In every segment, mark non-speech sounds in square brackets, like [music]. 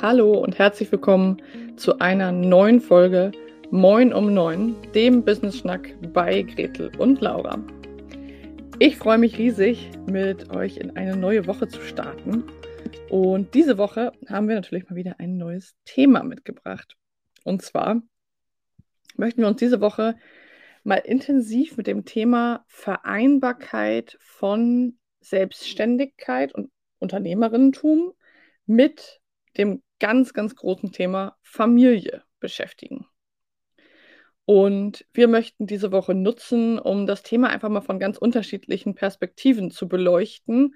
Hallo und herzlich willkommen zu einer neuen Folge Moin um Neun, dem Business Schnack bei Gretel und Laura. Ich freue mich riesig, mit euch in eine neue Woche zu starten. Und diese Woche haben wir natürlich mal wieder ein neues Thema mitgebracht. Und zwar möchten wir uns diese Woche mal intensiv mit dem Thema Vereinbarkeit von Selbstständigkeit und Unternehmerinnentum mit dem ganz, ganz großen Thema Familie beschäftigen. Und wir möchten diese Woche nutzen, um das Thema einfach mal von ganz unterschiedlichen Perspektiven zu beleuchten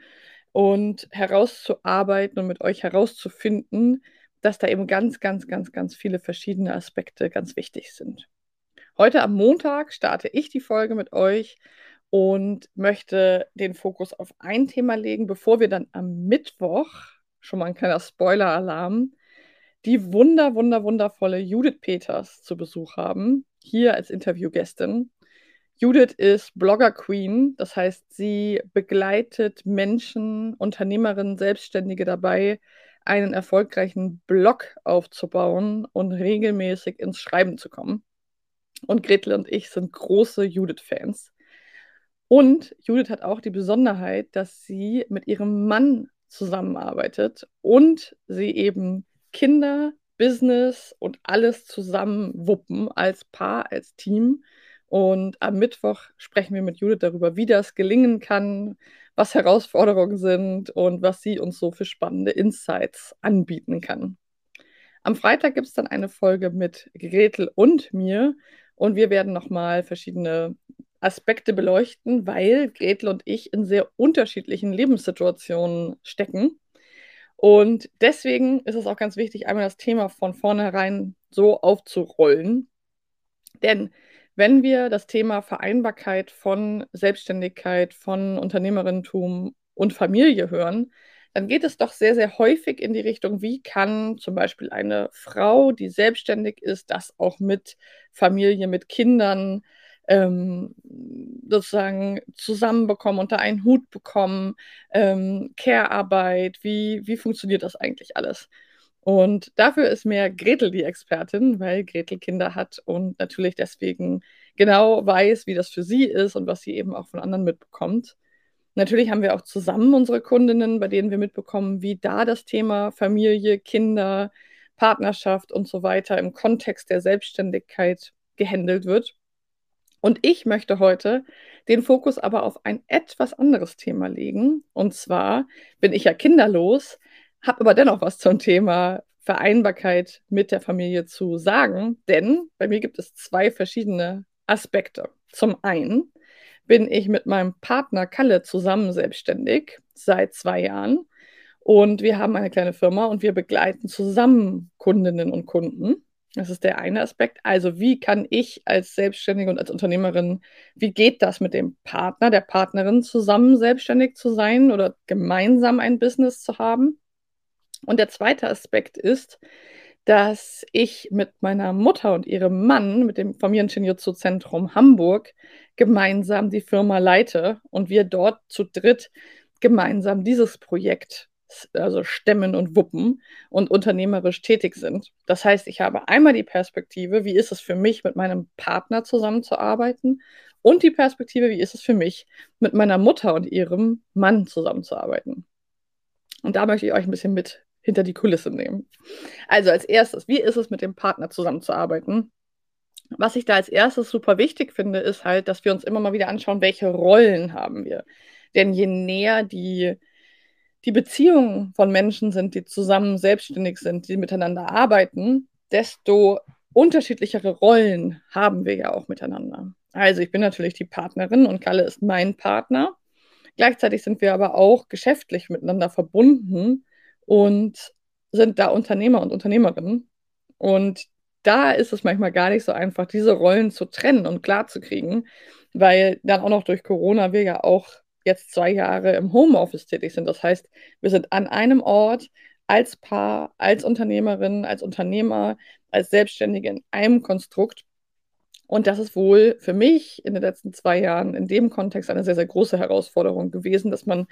und herauszuarbeiten und mit euch herauszufinden, dass da eben ganz, ganz, ganz, ganz viele verschiedene Aspekte ganz wichtig sind. Heute am Montag starte ich die Folge mit euch und möchte den Fokus auf ein Thema legen, bevor wir dann am Mittwoch, schon mal ein kleiner Spoiler-Alarm, die wunder, wunder, wundervolle Judith Peters zu Besuch haben, hier als Interviewgästin. Judith ist Blogger Queen, das heißt, sie begleitet Menschen, Unternehmerinnen, Selbstständige dabei, einen erfolgreichen Blog aufzubauen und regelmäßig ins Schreiben zu kommen. Und Gretel und ich sind große Judith-Fans. Und Judith hat auch die Besonderheit, dass sie mit ihrem Mann zusammenarbeitet und sie eben Kinder, Business und alles zusammen wuppen als Paar, als Team. Und am Mittwoch sprechen wir mit Judith darüber, wie das gelingen kann, was Herausforderungen sind und was sie uns so für spannende Insights anbieten kann. Am Freitag gibt es dann eine Folge mit Gretel und mir und wir werden nochmal verschiedene Aspekte beleuchten, weil Gretel und ich in sehr unterschiedlichen Lebenssituationen stecken. Und deswegen ist es auch ganz wichtig, einmal das Thema von vornherein so aufzurollen. Denn wenn wir das Thema Vereinbarkeit von Selbstständigkeit, von Unternehmerinnentum und Familie hören, dann geht es doch sehr, sehr häufig in die Richtung, wie kann zum Beispiel eine Frau, die selbstständig ist, das auch mit Familie, mit Kindern ähm, sozusagen zusammenbekommen, unter einen Hut bekommen, ähm, Care-Arbeit, wie, wie funktioniert das eigentlich alles? Und dafür ist mehr Gretel die Expertin, weil Gretel Kinder hat und natürlich deswegen genau weiß, wie das für sie ist und was sie eben auch von anderen mitbekommt. Natürlich haben wir auch zusammen unsere Kundinnen, bei denen wir mitbekommen, wie da das Thema Familie, Kinder, Partnerschaft und so weiter im Kontext der Selbstständigkeit gehandelt wird. Und ich möchte heute den Fokus aber auf ein etwas anderes Thema legen. Und zwar bin ich ja kinderlos, habe aber dennoch was zum Thema Vereinbarkeit mit der Familie zu sagen, denn bei mir gibt es zwei verschiedene Aspekte. Zum einen bin ich mit meinem Partner Kalle zusammen selbstständig seit zwei Jahren und wir haben eine kleine Firma und wir begleiten zusammen Kundinnen und Kunden. Das ist der eine Aspekt. Also wie kann ich als Selbstständige und als Unternehmerin, wie geht das mit dem Partner, der Partnerin zusammen selbstständig zu sein oder gemeinsam ein Business zu haben? Und der zweite Aspekt ist, dass ich mit meiner Mutter und ihrem Mann, mit dem Familien-Shinjutsu-Zentrum Hamburg, gemeinsam die Firma leite und wir dort zu dritt gemeinsam dieses Projekt also stemmen und wuppen und unternehmerisch tätig sind. Das heißt, ich habe einmal die Perspektive, wie ist es für mich, mit meinem Partner zusammenzuarbeiten und die Perspektive, wie ist es für mich, mit meiner Mutter und ihrem Mann zusammenzuarbeiten. Und da möchte ich euch ein bisschen mit hinter die Kulisse nehmen. Also als erstes, wie ist es mit dem Partner zusammenzuarbeiten? Was ich da als erstes super wichtig finde, ist halt, dass wir uns immer mal wieder anschauen, welche Rollen haben wir. Denn je näher die die Beziehungen von Menschen sind, die zusammen selbstständig sind, die miteinander arbeiten, desto unterschiedlichere Rollen haben wir ja auch miteinander. Also ich bin natürlich die Partnerin und Kalle ist mein Partner. Gleichzeitig sind wir aber auch geschäftlich miteinander verbunden und sind da Unternehmer und Unternehmerinnen. Und da ist es manchmal gar nicht so einfach, diese Rollen zu trennen und klar zu kriegen, weil dann auch noch durch Corona wir ja auch jetzt zwei Jahre im Homeoffice tätig sind. Das heißt, wir sind an einem Ort als Paar, als Unternehmerin, als Unternehmer, als Selbstständige in einem Konstrukt. Und das ist wohl für mich in den letzten zwei Jahren in dem Kontext eine sehr, sehr große Herausforderung gewesen, dass man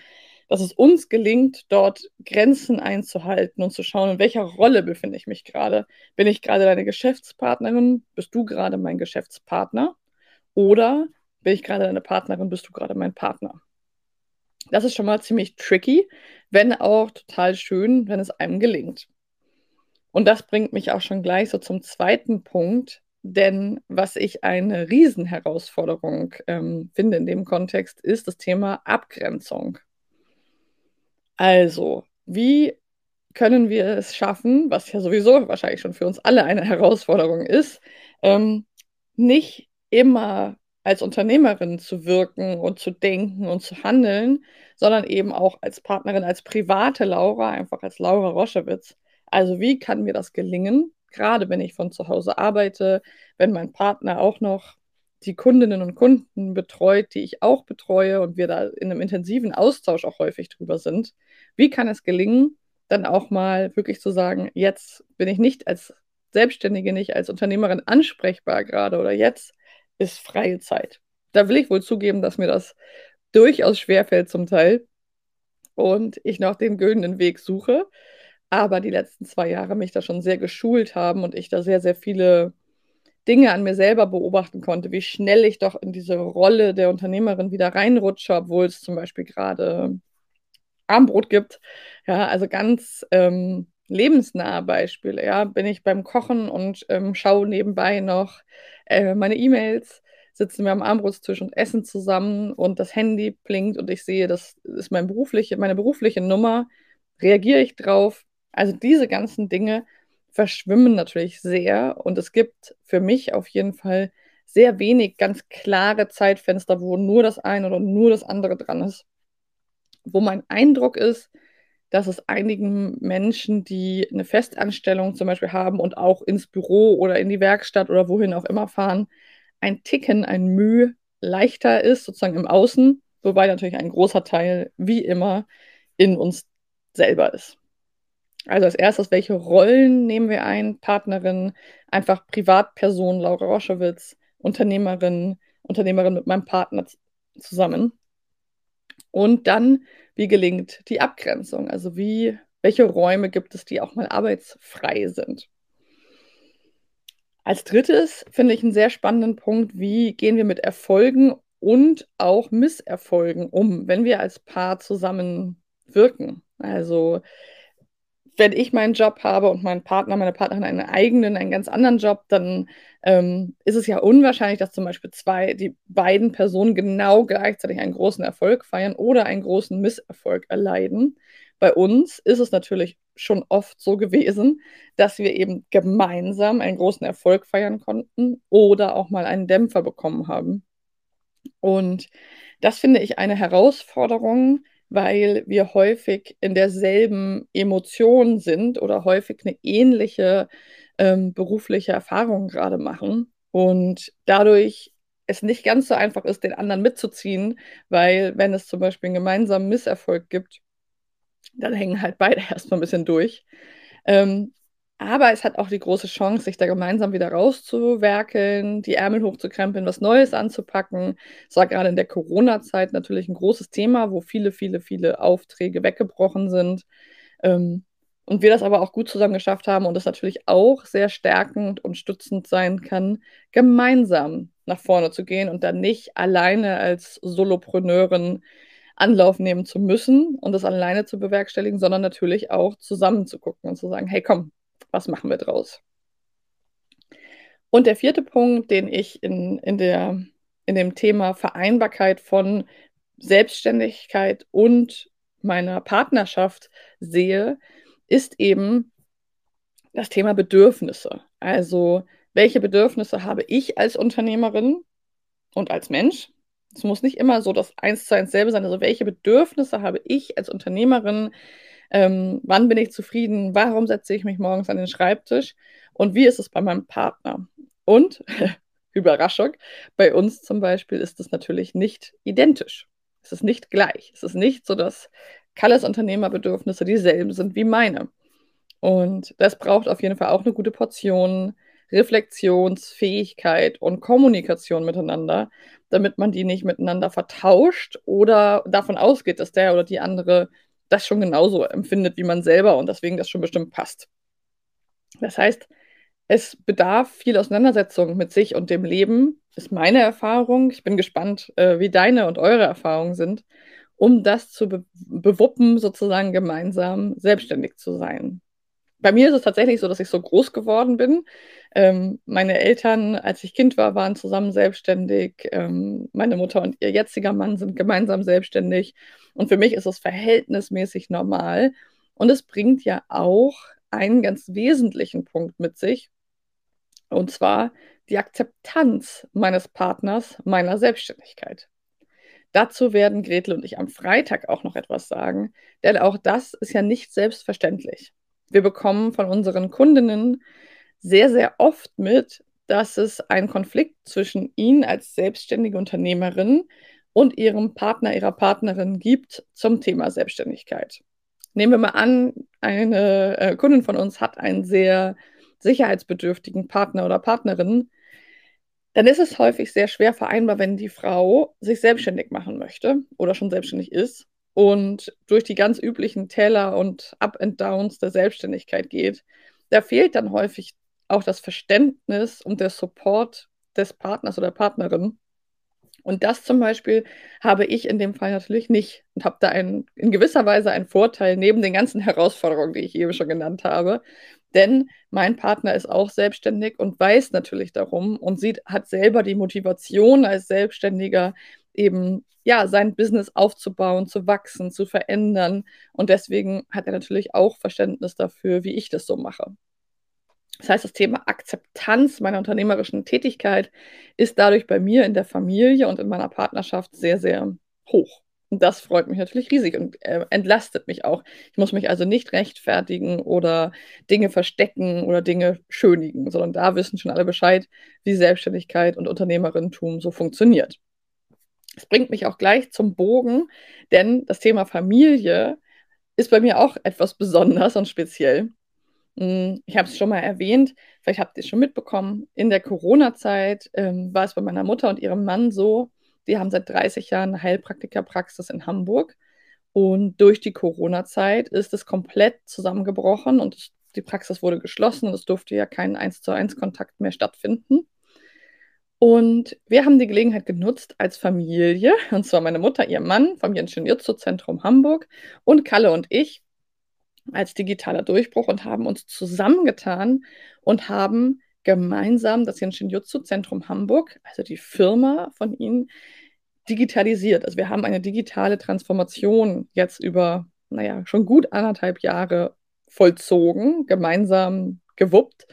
dass es uns gelingt, dort Grenzen einzuhalten und zu schauen, in welcher Rolle befinde ich mich gerade. Bin ich gerade deine Geschäftspartnerin? Bist du gerade mein Geschäftspartner? Oder bin ich gerade deine Partnerin? Bist du gerade mein Partner? Das ist schon mal ziemlich tricky, wenn auch total schön, wenn es einem gelingt. Und das bringt mich auch schon gleich so zum zweiten Punkt, denn was ich eine Riesenherausforderung ähm, finde in dem Kontext, ist das Thema Abgrenzung. Also, wie können wir es schaffen, was ja sowieso wahrscheinlich schon für uns alle eine Herausforderung ist, ähm, nicht immer als Unternehmerin zu wirken und zu denken und zu handeln, sondern eben auch als Partnerin, als private Laura, einfach als Laura Roschewitz. Also wie kann mir das gelingen, gerade wenn ich von zu Hause arbeite, wenn mein Partner auch noch die Kundinnen und Kunden betreut, die ich auch betreue und wir da in einem intensiven Austausch auch häufig drüber sind. Wie kann es gelingen, dann auch mal wirklich zu sagen, jetzt bin ich nicht als Selbstständige, nicht als Unternehmerin ansprechbar gerade oder jetzt ist freie Zeit. Da will ich wohl zugeben, dass mir das durchaus schwerfällt zum Teil und ich noch den güldenen Weg suche. Aber die letzten zwei Jahre mich da schon sehr geschult haben und ich da sehr, sehr viele Dinge an mir selber beobachten konnte, wie schnell ich doch in diese Rolle der Unternehmerin wieder reinrutsche, obwohl es zum Beispiel gerade Armbrot gibt. Ja, also ganz ähm, lebensnahe Beispiele. Ja, bin ich beim Kochen und ähm, schaue nebenbei noch äh, meine E-Mails, sitzen wir am Armbrotstisch und essen zusammen und das Handy blinkt und ich sehe, das ist mein berufliche, meine berufliche Nummer. Reagiere ich drauf? Also diese ganzen Dinge verschwimmen natürlich sehr und es gibt für mich auf jeden Fall sehr wenig ganz klare Zeitfenster, wo nur das eine oder nur das andere dran ist. Wo mein Eindruck ist, dass es einigen Menschen, die eine Festanstellung zum Beispiel haben und auch ins Büro oder in die Werkstatt oder wohin auch immer fahren, ein Ticken, ein Mühe leichter ist, sozusagen im Außen, wobei natürlich ein großer Teil, wie immer, in uns selber ist. Also als erstes, welche Rollen nehmen wir ein? Partnerin, einfach Privatperson, Laura Roschewitz, Unternehmerin, Unternehmerin mit meinem Partner zusammen. Und dann, wie gelingt die Abgrenzung? Also wie, welche Räume gibt es, die auch mal arbeitsfrei sind? Als drittes finde ich einen sehr spannenden Punkt, wie gehen wir mit Erfolgen und auch Misserfolgen um, wenn wir als Paar zusammen wirken. Also wenn ich meinen Job habe und mein Partner, meine Partnerin einen eigenen, einen ganz anderen Job, dann ähm, ist es ja unwahrscheinlich, dass zum Beispiel zwei, die beiden Personen genau gleichzeitig einen großen Erfolg feiern oder einen großen Misserfolg erleiden. Bei uns ist es natürlich schon oft so gewesen, dass wir eben gemeinsam einen großen Erfolg feiern konnten oder auch mal einen Dämpfer bekommen haben. Und das finde ich eine Herausforderung, weil wir häufig in derselben Emotion sind oder häufig eine ähnliche ähm, berufliche Erfahrung gerade machen und dadurch es nicht ganz so einfach ist, den anderen mitzuziehen, weil wenn es zum Beispiel einen gemeinsamen Misserfolg gibt, dann hängen halt beide [laughs] erstmal ein bisschen durch. Ähm, aber es hat auch die große Chance, sich da gemeinsam wieder rauszuwerkeln, die Ärmel hochzukrempeln, was Neues anzupacken. Es war gerade in der Corona-Zeit natürlich ein großes Thema, wo viele, viele, viele Aufträge weggebrochen sind. Ähm, und wir das aber auch gut zusammen geschafft haben und es natürlich auch sehr stärkend und stützend sein kann, gemeinsam nach vorne zu gehen und dann nicht alleine als Solopreneurin Anlauf nehmen zu müssen und das alleine zu bewerkstelligen, sondern natürlich auch zusammen zu gucken und zu sagen, hey komm, was machen wir draus? Und der vierte Punkt, den ich in, in, der, in dem Thema Vereinbarkeit von Selbstständigkeit und meiner Partnerschaft sehe, ist eben das Thema Bedürfnisse. Also, welche Bedürfnisse habe ich als Unternehmerin und als Mensch? Es muss nicht immer so das eins zu eins selbe sein. Also, welche Bedürfnisse habe ich als Unternehmerin? Ähm, wann bin ich zufrieden? Warum setze ich mich morgens an den Schreibtisch? Und wie ist es bei meinem Partner? Und, [laughs] Überraschung, bei uns zum Beispiel ist es natürlich nicht identisch. Es ist nicht gleich. Es ist nicht so, dass Kalles Unternehmerbedürfnisse dieselben sind wie meine. Und das braucht auf jeden Fall auch eine gute Portion Reflexionsfähigkeit und Kommunikation miteinander, damit man die nicht miteinander vertauscht oder davon ausgeht, dass der oder die andere das schon genauso empfindet wie man selber und deswegen das schon bestimmt passt. Das heißt, es bedarf viel Auseinandersetzung mit sich und dem Leben, ist meine Erfahrung. Ich bin gespannt, äh, wie deine und eure Erfahrungen sind, um das zu be bewuppen, sozusagen gemeinsam selbstständig zu sein. Bei mir ist es tatsächlich so, dass ich so groß geworden bin. Ähm, meine Eltern, als ich Kind war, waren zusammen selbstständig. Ähm, meine Mutter und ihr jetziger Mann sind gemeinsam selbstständig. Und für mich ist es verhältnismäßig normal. Und es bringt ja auch einen ganz wesentlichen Punkt mit sich, und zwar die Akzeptanz meines Partners, meiner Selbstständigkeit. Dazu werden Gretel und ich am Freitag auch noch etwas sagen, denn auch das ist ja nicht selbstverständlich. Wir bekommen von unseren Kundinnen sehr, sehr oft mit, dass es einen Konflikt zwischen ihnen als selbstständige Unternehmerin und ihrem Partner, ihrer Partnerin gibt zum Thema Selbstständigkeit. Nehmen wir mal an, eine äh, Kundin von uns hat einen sehr sicherheitsbedürftigen Partner oder Partnerin, dann ist es häufig sehr schwer vereinbar, wenn die Frau sich selbstständig machen möchte oder schon selbstständig ist und durch die ganz üblichen Täler und Up and Downs der Selbstständigkeit geht. Da fehlt dann häufig auch das Verständnis und der Support des Partners oder Partnerin. Und das zum Beispiel habe ich in dem Fall natürlich nicht und habe da einen, in gewisser Weise einen Vorteil neben den ganzen [laughs] Herausforderungen, die ich eben schon genannt habe, denn mein Partner ist auch selbstständig und weiß natürlich darum und sieht, hat selber die Motivation als Selbstständiger eben ja sein Business aufzubauen, zu wachsen, zu verändern und deswegen hat er natürlich auch Verständnis dafür, wie ich das so mache. Das heißt, das Thema Akzeptanz meiner unternehmerischen Tätigkeit ist dadurch bei mir in der Familie und in meiner Partnerschaft sehr, sehr hoch. Und das freut mich natürlich riesig und äh, entlastet mich auch. Ich muss mich also nicht rechtfertigen oder Dinge verstecken oder Dinge schönigen, sondern da wissen schon alle Bescheid, wie Selbstständigkeit und Unternehmerinnentum so funktioniert. Das bringt mich auch gleich zum Bogen, denn das Thema Familie ist bei mir auch etwas besonders und speziell. Hm, ich habe es schon mal erwähnt, vielleicht habt ihr es schon mitbekommen, in der Corona-Zeit ähm, war es bei meiner Mutter und ihrem Mann so, die haben seit 30 Jahren eine Heilpraktikerpraxis in Hamburg. Und durch die Corona-Zeit ist es komplett zusammengebrochen und die Praxis wurde geschlossen und es durfte ja kein 1 zu 1 Kontakt mehr stattfinden. Und wir haben die Gelegenheit genutzt als Familie, [laughs] und zwar meine Mutter, ihr Mann vom Jutsu Zentrum Hamburg und Kalle und ich als digitaler Durchbruch und haben uns zusammengetan und haben gemeinsam das Jinshin-Jutsu-Zentrum Hamburg, also die Firma von ihnen, digitalisiert. Also wir haben eine digitale Transformation jetzt über, naja, schon gut anderthalb Jahre vollzogen, gemeinsam gewuppt.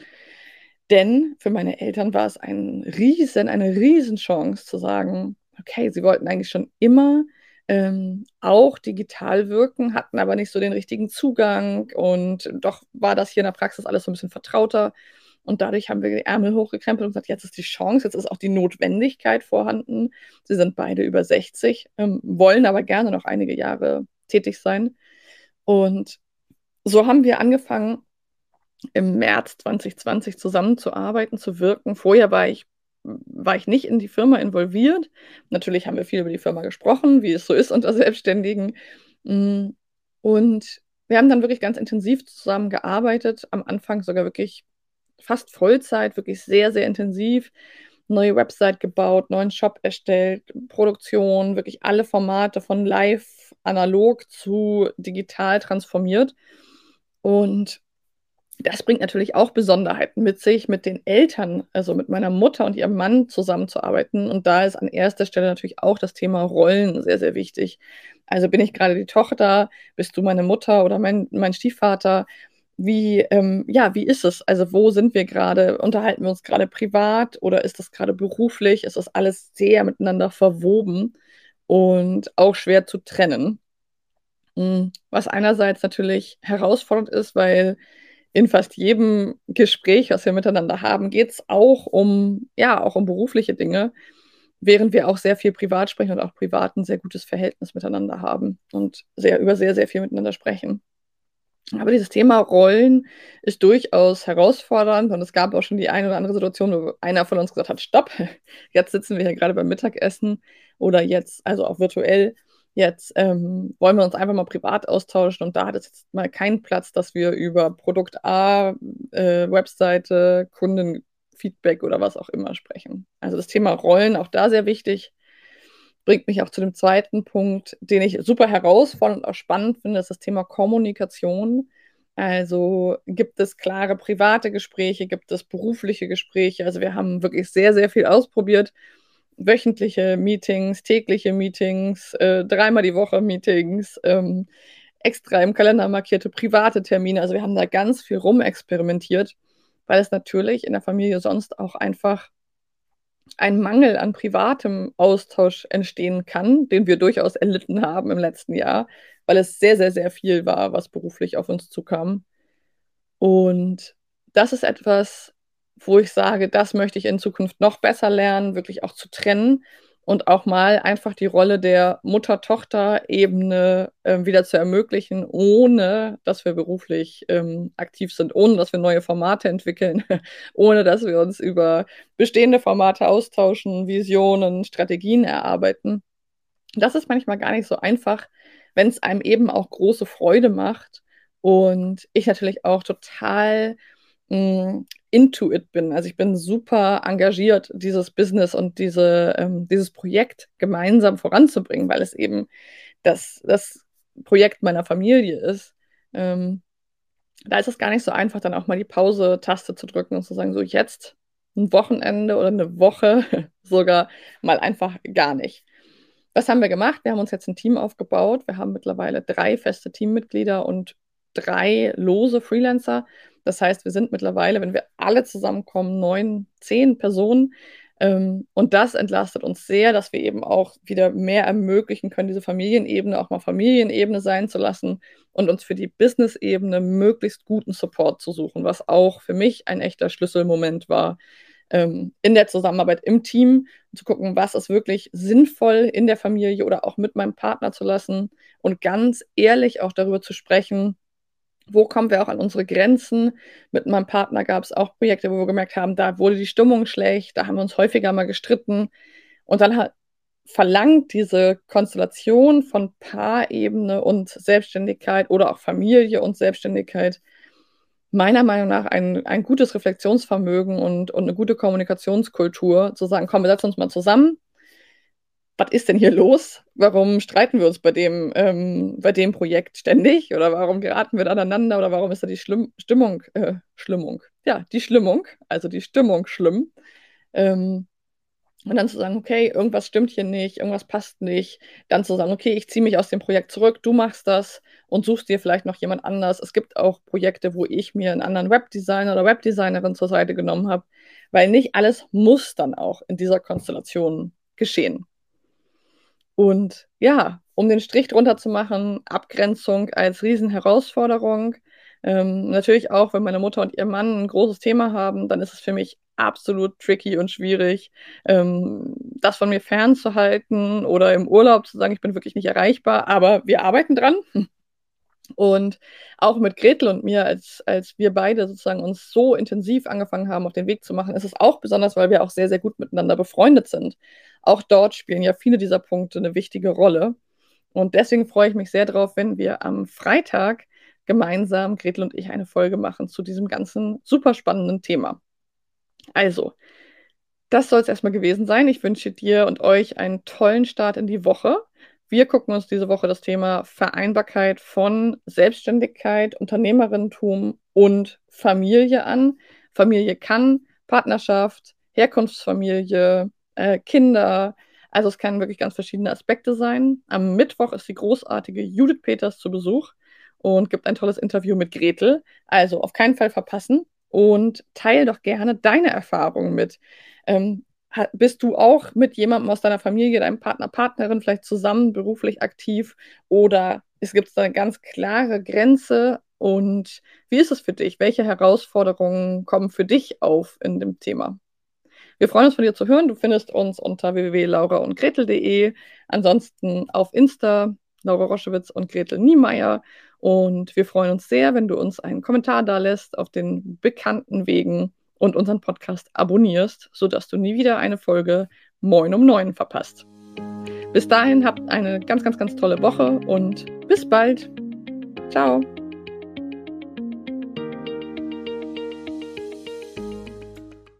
Denn für meine Eltern war es ein riesen, eine Riesenchance zu sagen, okay, sie wollten eigentlich schon immer ähm, auch digital wirken, hatten aber nicht so den richtigen Zugang und doch war das hier in der Praxis alles so ein bisschen vertrauter. Und dadurch haben wir die Ärmel hochgekrempelt und gesagt, jetzt ist die Chance, jetzt ist auch die Notwendigkeit vorhanden. Sie sind beide über 60, ähm, wollen aber gerne noch einige Jahre tätig sein. Und so haben wir angefangen, im März 2020 zusammenzuarbeiten, zu wirken. Vorher war ich, war ich nicht in die Firma involviert. Natürlich haben wir viel über die Firma gesprochen, wie es so ist unter Selbstständigen. Mm, und wir haben dann wirklich ganz intensiv zusammengearbeitet, am Anfang sogar wirklich fast Vollzeit, wirklich sehr, sehr intensiv. Neue Website gebaut, neuen Shop erstellt, Produktion, wirklich alle Formate von live, analog zu digital transformiert. Und das bringt natürlich auch Besonderheiten mit sich, mit den Eltern, also mit meiner Mutter und ihrem Mann zusammenzuarbeiten. Und da ist an erster Stelle natürlich auch das Thema Rollen sehr, sehr wichtig. Also bin ich gerade die Tochter, bist du meine Mutter oder mein, mein Stiefvater? wie, ähm, ja, wie ist es? Also wo sind wir gerade? Unterhalten wir uns gerade privat oder ist das gerade beruflich? Ist das alles sehr miteinander verwoben und auch schwer zu trennen? Hm, was einerseits natürlich herausfordernd ist, weil in fast jedem Gespräch, was wir miteinander haben, geht es auch um, ja, auch um berufliche Dinge, während wir auch sehr viel privat sprechen und auch privat ein sehr gutes Verhältnis miteinander haben und sehr über sehr, sehr viel miteinander sprechen. Aber dieses Thema Rollen ist durchaus herausfordernd und es gab auch schon die eine oder andere Situation, wo einer von uns gesagt hat, stopp, [laughs] jetzt sitzen wir hier gerade beim Mittagessen oder jetzt, also auch virtuell, jetzt ähm, wollen wir uns einfach mal privat austauschen und da hat es jetzt mal keinen Platz, dass wir über Produkt A, äh, Webseite, Kundenfeedback oder was auch immer sprechen. Also das Thema Rollen, auch da sehr wichtig bringt mich auch zu dem zweiten Punkt, den ich super herausfordernd und auch spannend finde, ist das Thema Kommunikation. Also gibt es klare private Gespräche, gibt es berufliche Gespräche. Also wir haben wirklich sehr, sehr viel ausprobiert. Wöchentliche Meetings, tägliche Meetings, äh, dreimal die Woche Meetings, ähm, extra im Kalender markierte private Termine. Also wir haben da ganz viel rumexperimentiert, weil es natürlich in der Familie sonst auch einfach ein Mangel an privatem Austausch entstehen kann, den wir durchaus erlitten haben im letzten Jahr, weil es sehr, sehr, sehr viel war, was beruflich auf uns zukam. Und das ist etwas, wo ich sage, das möchte ich in Zukunft noch besser lernen, wirklich auch zu trennen und auch mal einfach die Rolle der Mutter-Tochter-Ebene äh, wieder zu ermöglichen, ohne dass wir beruflich ähm, aktiv sind, ohne dass wir neue Formate entwickeln, [laughs] ohne dass wir uns über bestehende Formate austauschen, Visionen, Strategien erarbeiten. Das ist manchmal gar nicht so einfach, wenn es einem eben auch große Freude macht und ich natürlich auch total mh, into it bin. Also ich bin super engagiert, dieses Business und diese, ähm, dieses Projekt gemeinsam voranzubringen, weil es eben das, das Projekt meiner Familie ist. Ähm, da ist es gar nicht so einfach, dann auch mal die Pause-Taste zu drücken und zu sagen, so jetzt ein Wochenende oder eine Woche [laughs] sogar mal einfach gar nicht. Was haben wir gemacht? Wir haben uns jetzt ein Team aufgebaut. Wir haben mittlerweile drei feste Teammitglieder und drei lose Freelancer. Das heißt, wir sind mittlerweile, wenn wir alle zusammenkommen, neun, zehn Personen. Ähm, und das entlastet uns sehr, dass wir eben auch wieder mehr ermöglichen können, diese Familienebene auch mal Familienebene sein zu lassen und uns für die Business-Ebene möglichst guten Support zu suchen, was auch für mich ein echter Schlüsselmoment war, ähm, in der Zusammenarbeit im Team zu gucken, was ist wirklich sinnvoll in der Familie oder auch mit meinem Partner zu lassen und ganz ehrlich auch darüber zu sprechen, wo kommen wir auch an unsere Grenzen? Mit meinem Partner gab es auch Projekte, wo wir gemerkt haben, da wurde die Stimmung schlecht, da haben wir uns häufiger mal gestritten. Und dann hat, verlangt diese Konstellation von Paarebene und Selbstständigkeit oder auch Familie und Selbstständigkeit meiner Meinung nach ein, ein gutes Reflexionsvermögen und, und eine gute Kommunikationskultur, zu sagen, komm, wir setzen uns mal zusammen, was ist denn hier los? Warum streiten wir uns bei dem, ähm, bei dem Projekt ständig? Oder warum geraten wir aneinander? Oder warum ist da die Schlimm Stimmung, äh, Schlimmung? Ja, die Schlimmung, also die Stimmung schlimm. Ähm, und dann zu sagen, okay, irgendwas stimmt hier nicht, irgendwas passt nicht. Dann zu sagen, okay, ich ziehe mich aus dem Projekt zurück, du machst das und suchst dir vielleicht noch jemand anders. Es gibt auch Projekte, wo ich mir einen anderen Webdesigner oder Webdesignerin zur Seite genommen habe, weil nicht alles muss dann auch in dieser Konstellation geschehen. Und ja, um den Strich drunter zu machen, Abgrenzung als Riesenherausforderung. Ähm, natürlich auch, wenn meine Mutter und ihr Mann ein großes Thema haben, dann ist es für mich absolut tricky und schwierig, ähm, das von mir fernzuhalten oder im Urlaub zu sagen, ich bin wirklich nicht erreichbar. Aber wir arbeiten dran. Und auch mit Gretel und mir, als, als wir beide sozusagen uns so intensiv angefangen haben, auf den Weg zu machen, ist es auch besonders, weil wir auch sehr, sehr gut miteinander befreundet sind. Auch dort spielen ja viele dieser Punkte eine wichtige Rolle. Und deswegen freue ich mich sehr darauf, wenn wir am Freitag gemeinsam, Gretel und ich, eine Folge machen zu diesem ganzen super spannenden Thema. Also, das soll es erstmal gewesen sein. Ich wünsche dir und euch einen tollen Start in die Woche. Wir gucken uns diese Woche das Thema Vereinbarkeit von Selbstständigkeit, Unternehmerinnentum und Familie an. Familie kann Partnerschaft, Herkunftsfamilie, äh, Kinder. Also es können wirklich ganz verschiedene Aspekte sein. Am Mittwoch ist die großartige Judith Peters zu Besuch und gibt ein tolles Interview mit Gretel. Also auf keinen Fall verpassen und teile doch gerne deine Erfahrungen mit. Ähm, bist du auch mit jemandem aus deiner Familie, deinem Partner, Partnerin vielleicht zusammen beruflich aktiv oder es gibt da eine ganz klare Grenze und wie ist es für dich? Welche Herausforderungen kommen für dich auf in dem Thema? Wir freuen uns von dir zu hören. Du findest uns unter www.lauraundgretel.de, ansonsten auf Insta Laura Roschewitz und Gretel Niemeyer Und wir freuen uns sehr, wenn du uns einen Kommentar da lässt auf den bekannten Wegen und unseren Podcast abonnierst, sodass du nie wieder eine Folge Moin um neun verpasst. Bis dahin habt eine ganz, ganz, ganz tolle Woche und bis bald. Ciao.